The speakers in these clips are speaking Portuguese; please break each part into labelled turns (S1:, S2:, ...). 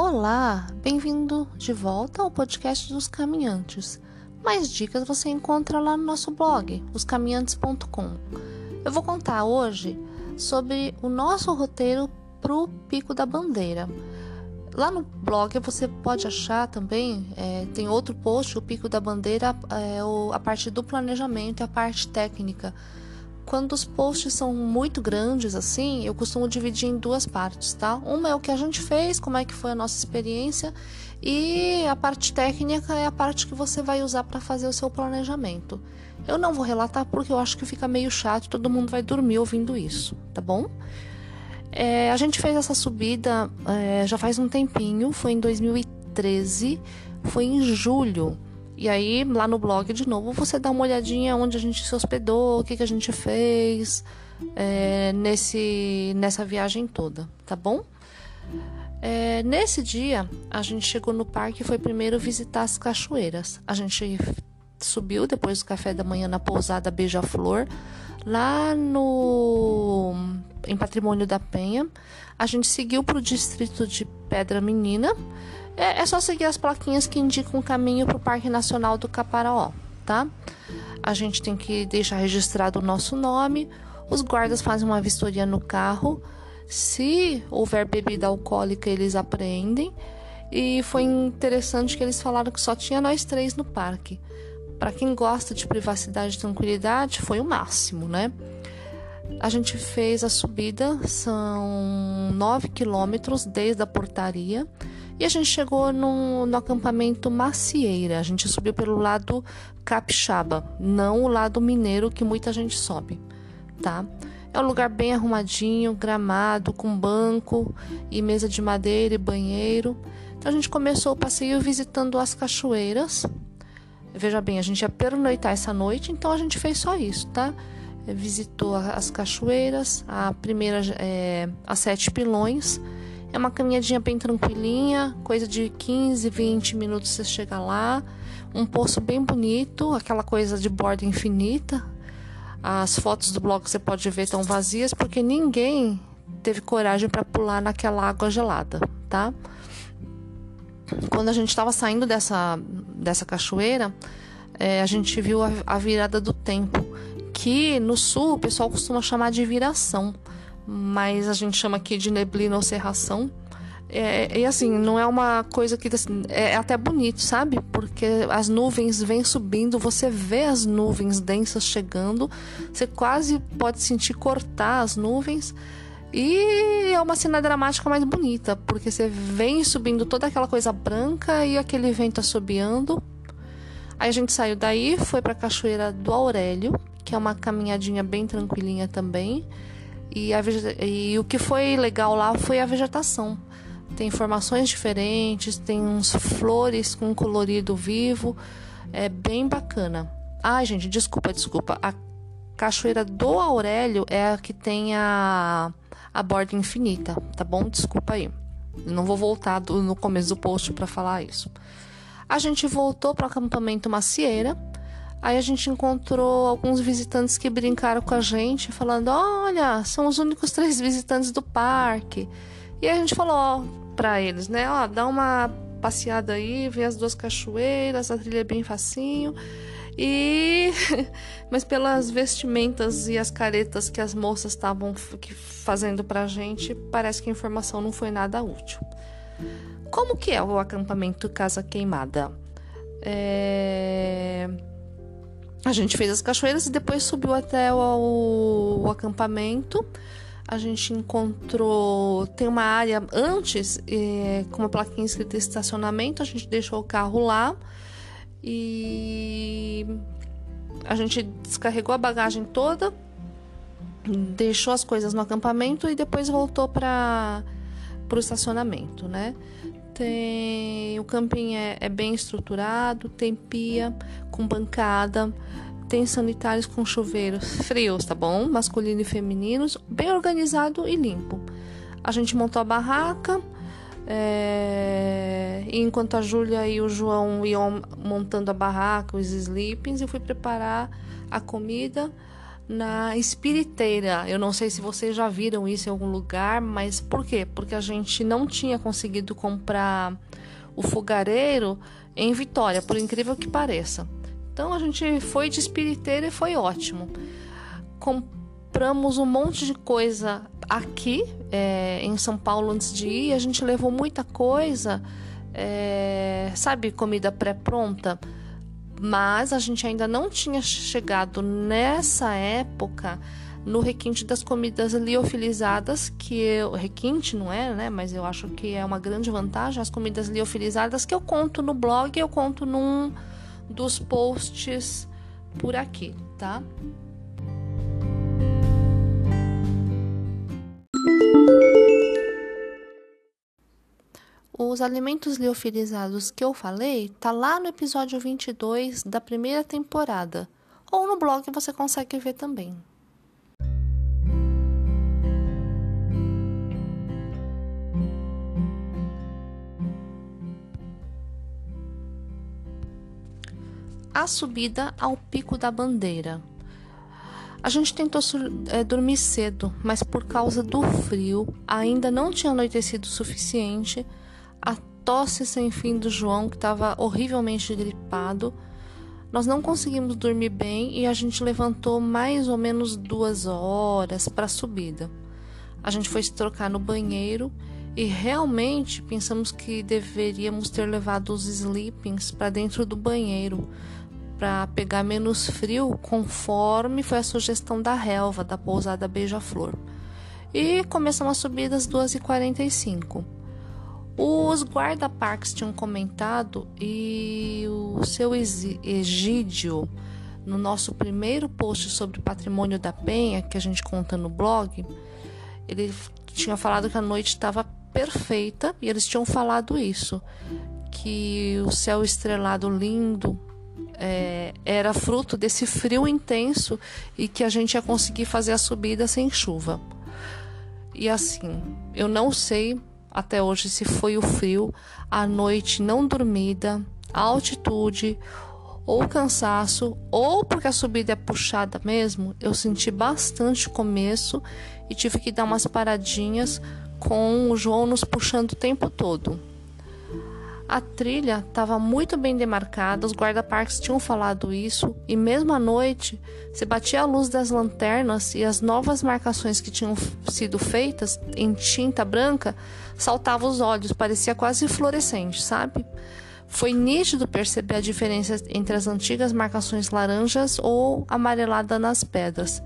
S1: Olá, bem-vindo de volta ao podcast dos caminhantes. Mais dicas você encontra lá no nosso blog, oscaminhantes.com. Eu vou contar hoje sobre o nosso roteiro para o Pico da Bandeira. Lá no blog você pode achar também, é, tem outro post, o Pico da Bandeira, é, a parte do planejamento e a parte técnica. Quando os posts são muito grandes assim, eu costumo dividir em duas partes, tá? Uma é o que a gente fez, como é que foi a nossa experiência, e a parte técnica é a parte que você vai usar para fazer o seu planejamento. Eu não vou relatar porque eu acho que fica meio chato, todo mundo vai dormir ouvindo isso, tá bom? É, a gente fez essa subida é, já faz um tempinho, foi em 2013, foi em julho. E aí, lá no blog, de novo, você dá uma olhadinha onde a gente se hospedou, o que, que a gente fez é, nesse, nessa viagem toda, tá bom? É, nesse dia, a gente chegou no parque e foi primeiro visitar as cachoeiras. A gente subiu depois do café da manhã na pousada Beija-Flor, lá no em Patrimônio da Penha. A gente seguiu para o distrito de Pedra Menina é, é só seguir as plaquinhas que indicam o caminho para o Parque Nacional do Caparaó, tá? A gente tem que deixar registrado o nosso nome. Os guardas fazem uma vistoria no carro. Se houver bebida alcoólica, eles apreendem. E foi interessante que eles falaram que só tinha nós três no parque. Para quem gosta de privacidade e tranquilidade, foi o máximo, né? A gente fez a subida, são 9 quilômetros desde a portaria. E a gente chegou no, acampamento Macieira. A gente subiu pelo lado capixaba, não o lado mineiro que muita gente sobe, tá? É um lugar bem arrumadinho, gramado, com banco e mesa de madeira e banheiro. Então a gente começou o passeio visitando as cachoeiras. Veja bem, a gente ia pernoitar essa noite, então a gente fez só isso, tá? Visitou as cachoeiras, a primeira é, as sete pilões é uma caminhadinha bem tranquilinha, coisa de 15, 20 minutos você chega lá. Um poço bem bonito, aquela coisa de borda infinita. As fotos do blog você pode ver estão vazias porque ninguém teve coragem para pular naquela água gelada, tá? Quando a gente estava saindo dessa, dessa cachoeira, é, a gente viu a, a virada do tempo, que no sul o pessoal costuma chamar de viração mas a gente chama aqui de neblina ou cerração. É, e assim, não é uma coisa que assim, é, é até bonito, sabe? Porque as nuvens vêm subindo, você vê as nuvens densas chegando, você quase pode sentir cortar as nuvens. E é uma cena dramática mais bonita, porque você vem subindo toda aquela coisa branca e aquele vento assobiando. Aí a gente saiu daí, foi para a Cachoeira do Aurélio, que é uma caminhadinha bem tranquilinha também. E, a, e o que foi legal lá foi a vegetação. Tem formações diferentes, tem uns flores com colorido vivo. É bem bacana. Ai, gente, desculpa, desculpa. A Cachoeira do Aurélio é a que tem a, a borda infinita, tá bom? Desculpa aí. Não vou voltar do, no começo do post para falar isso. A gente voltou para o acampamento Macieira Aí a gente encontrou alguns visitantes que brincaram com a gente, falando: Olha, são os únicos três visitantes do parque. E a gente falou para eles, né? Ó, dá uma passeada aí, vê as duas cachoeiras, a trilha é bem facinho. E mas pelas vestimentas e as caretas que as moças estavam fazendo pra gente, parece que a informação não foi nada útil. Como que é o acampamento Casa Queimada? É a gente fez as cachoeiras e depois subiu até o, o acampamento. A gente encontrou. Tem uma área antes, é, com uma plaquinha escrita estacionamento. A gente deixou o carro lá e a gente descarregou a bagagem toda, deixou as coisas no acampamento e depois voltou para o estacionamento, né? Tem o camping é, é bem estruturado, tem pia com bancada, tem sanitários com chuveiros frios, tá bom? Masculino e femininos, bem organizado e limpo. A gente montou a barraca. É... enquanto a Júlia e o João iam montando a barraca, os sleepings, eu fui preparar a comida. Na Espiriteira. Eu não sei se vocês já viram isso em algum lugar, mas por quê? Porque a gente não tinha conseguido comprar o fogareiro em Vitória, por incrível que pareça. Então a gente foi de Espiriteira e foi ótimo. Compramos um monte de coisa aqui é, em São Paulo antes de ir. A gente levou muita coisa, é, sabe, comida pré-pronta mas a gente ainda não tinha chegado nessa época no requinte das comidas liofilizadas, que eu, requinte não é, né? Mas eu acho que é uma grande vantagem as comidas liofilizadas que eu conto no blog, eu conto num dos posts por aqui, tá? Os alimentos liofilizados que eu falei tá lá no episódio 22 da primeira temporada, ou no blog você consegue ver também. A subida ao Pico da Bandeira. A gente tentou é, dormir cedo, mas por causa do frio, ainda não tinha anoitecido o suficiente tosse sem fim do João, que estava horrivelmente gripado. Nós não conseguimos dormir bem e a gente levantou mais ou menos duas horas para a subida. A gente foi se trocar no banheiro e realmente pensamos que deveríamos ter levado os sleepings para dentro do banheiro para pegar menos frio, conforme foi a sugestão da relva da pousada Beija-Flor. E começamos a subida às 2h45. Os guarda-parques tinham comentado e o seu Egídio, no nosso primeiro post sobre patrimônio da Penha, que a gente conta no blog, ele tinha falado que a noite estava perfeita e eles tinham falado isso, que o céu estrelado lindo é, era fruto desse frio intenso e que a gente ia conseguir fazer a subida sem chuva. E assim, eu não sei até hoje se foi o frio, a noite não dormida, a altitude ou cansaço, ou porque a subida é puxada mesmo, eu senti bastante começo e tive que dar umas paradinhas com o João nos puxando o tempo todo. A trilha estava muito bem demarcada, os guarda-parques tinham falado isso, e mesmo à noite, se batia a luz das lanternas e as novas marcações que tinham sido feitas em tinta branca saltavam os olhos, parecia quase fluorescente, sabe? Foi nítido perceber a diferença entre as antigas marcações laranjas ou amarelada nas pedras.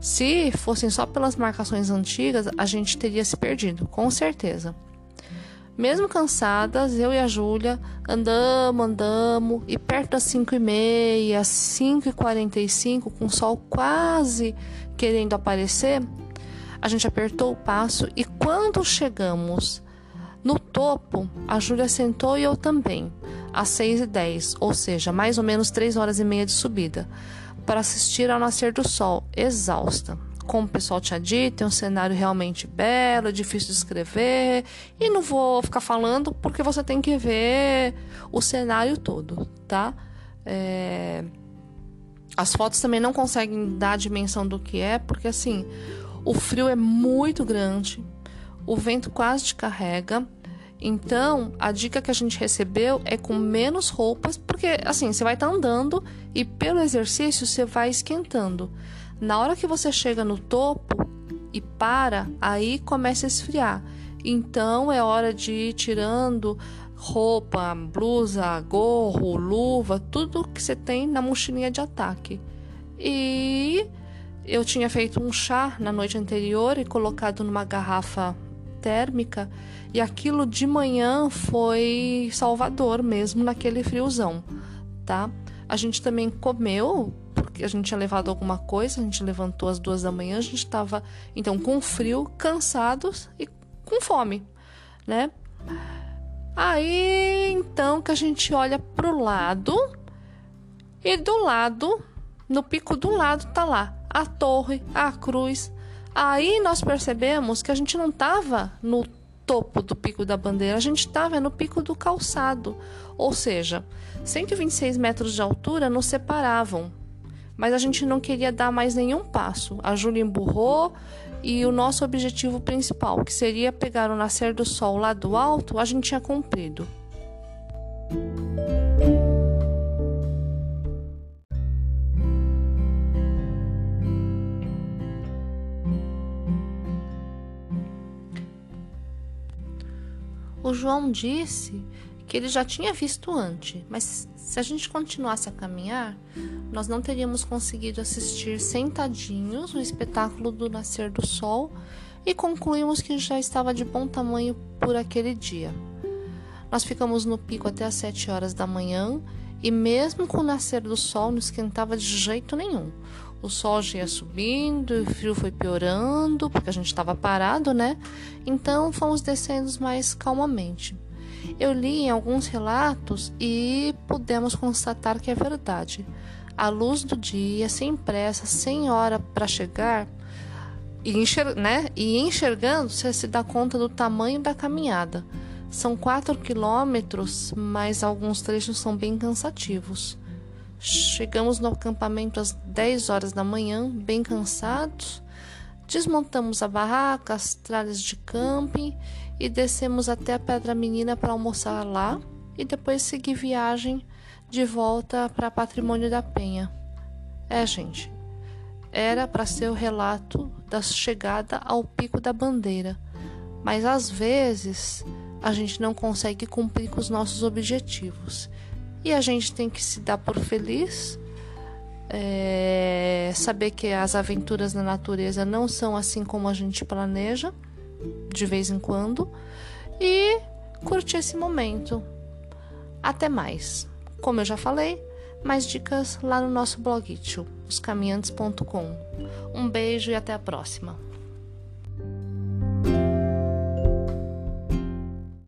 S1: Se fossem só pelas marcações antigas, a gente teria se perdido, com certeza. Mesmo cansadas, eu e a Júlia andamos, andamos, e perto das 5 e meia, 5 e 45, com o sol quase querendo aparecer, a gente apertou o passo e quando chegamos no topo, a Júlia sentou e eu também, às 6 e 10, ou seja, mais ou menos 3 horas e meia de subida, para assistir ao nascer do sol, exausta como o pessoal tinha dito, é um cenário realmente belo, é difícil de escrever. E não vou ficar falando porque você tem que ver o cenário todo, tá? É... As fotos também não conseguem dar a dimensão do que é, porque assim, o frio é muito grande, o vento quase te carrega. Então, a dica que a gente recebeu é com menos roupas, porque assim, você vai estar tá andando e pelo exercício você vai esquentando. Na hora que você chega no topo e para, aí começa a esfriar. Então é hora de ir tirando roupa, blusa, gorro, luva, tudo que você tem na mochilinha de ataque. E eu tinha feito um chá na noite anterior e colocado numa garrafa térmica, e aquilo de manhã foi salvador mesmo naquele friozão, tá? A gente também comeu porque a gente tinha levado alguma coisa, a gente levantou às duas da manhã, a gente estava então com frio, cansados e com fome, né? Aí então que a gente olha pro lado e do lado, no pico do lado tá lá a torre, a cruz. Aí nós percebemos que a gente não estava no topo do pico da bandeira, a gente estava no pico do calçado, ou seja, 126 metros de altura nos separavam mas a gente não queria dar mais nenhum passo. A Júlia emburrou e o nosso objetivo principal, que seria pegar o nascer do sol lá do alto, a gente tinha cumprido. O João disse que ele já tinha visto antes, mas se a gente continuasse a caminhar, nós não teríamos conseguido assistir sentadinhos o espetáculo do nascer do sol e concluímos que já estava de bom tamanho por aquele dia. Nós ficamos no pico até às 7 horas da manhã e mesmo com o nascer do sol não esquentava de jeito nenhum. O sol já ia subindo, o frio foi piorando, porque a gente estava parado, né? Então fomos descendo mais calmamente. Eu li em alguns relatos e pudemos constatar que é verdade. A luz do dia, sem pressa, sem hora para chegar, e, enxer né? e enxergando, você se dá conta do tamanho da caminhada. São 4 quilômetros, mas alguns trechos são bem cansativos. Chegamos no acampamento às 10 horas da manhã, bem cansados. Desmontamos a barraca, as tralhas de camping e descemos até a Pedra Menina para almoçar lá e depois seguir viagem de volta para Patrimônio da Penha. É, gente, era para ser o relato da chegada ao Pico da Bandeira, mas às vezes a gente não consegue cumprir com os nossos objetivos e a gente tem que se dar por feliz, é, saber que as aventuras na natureza não são assim como a gente planeja, de vez em quando, e curtir esse momento. Até mais. Como eu já falei, mais dicas lá no nosso blog, oscaminhantes.com. Um beijo e até a próxima.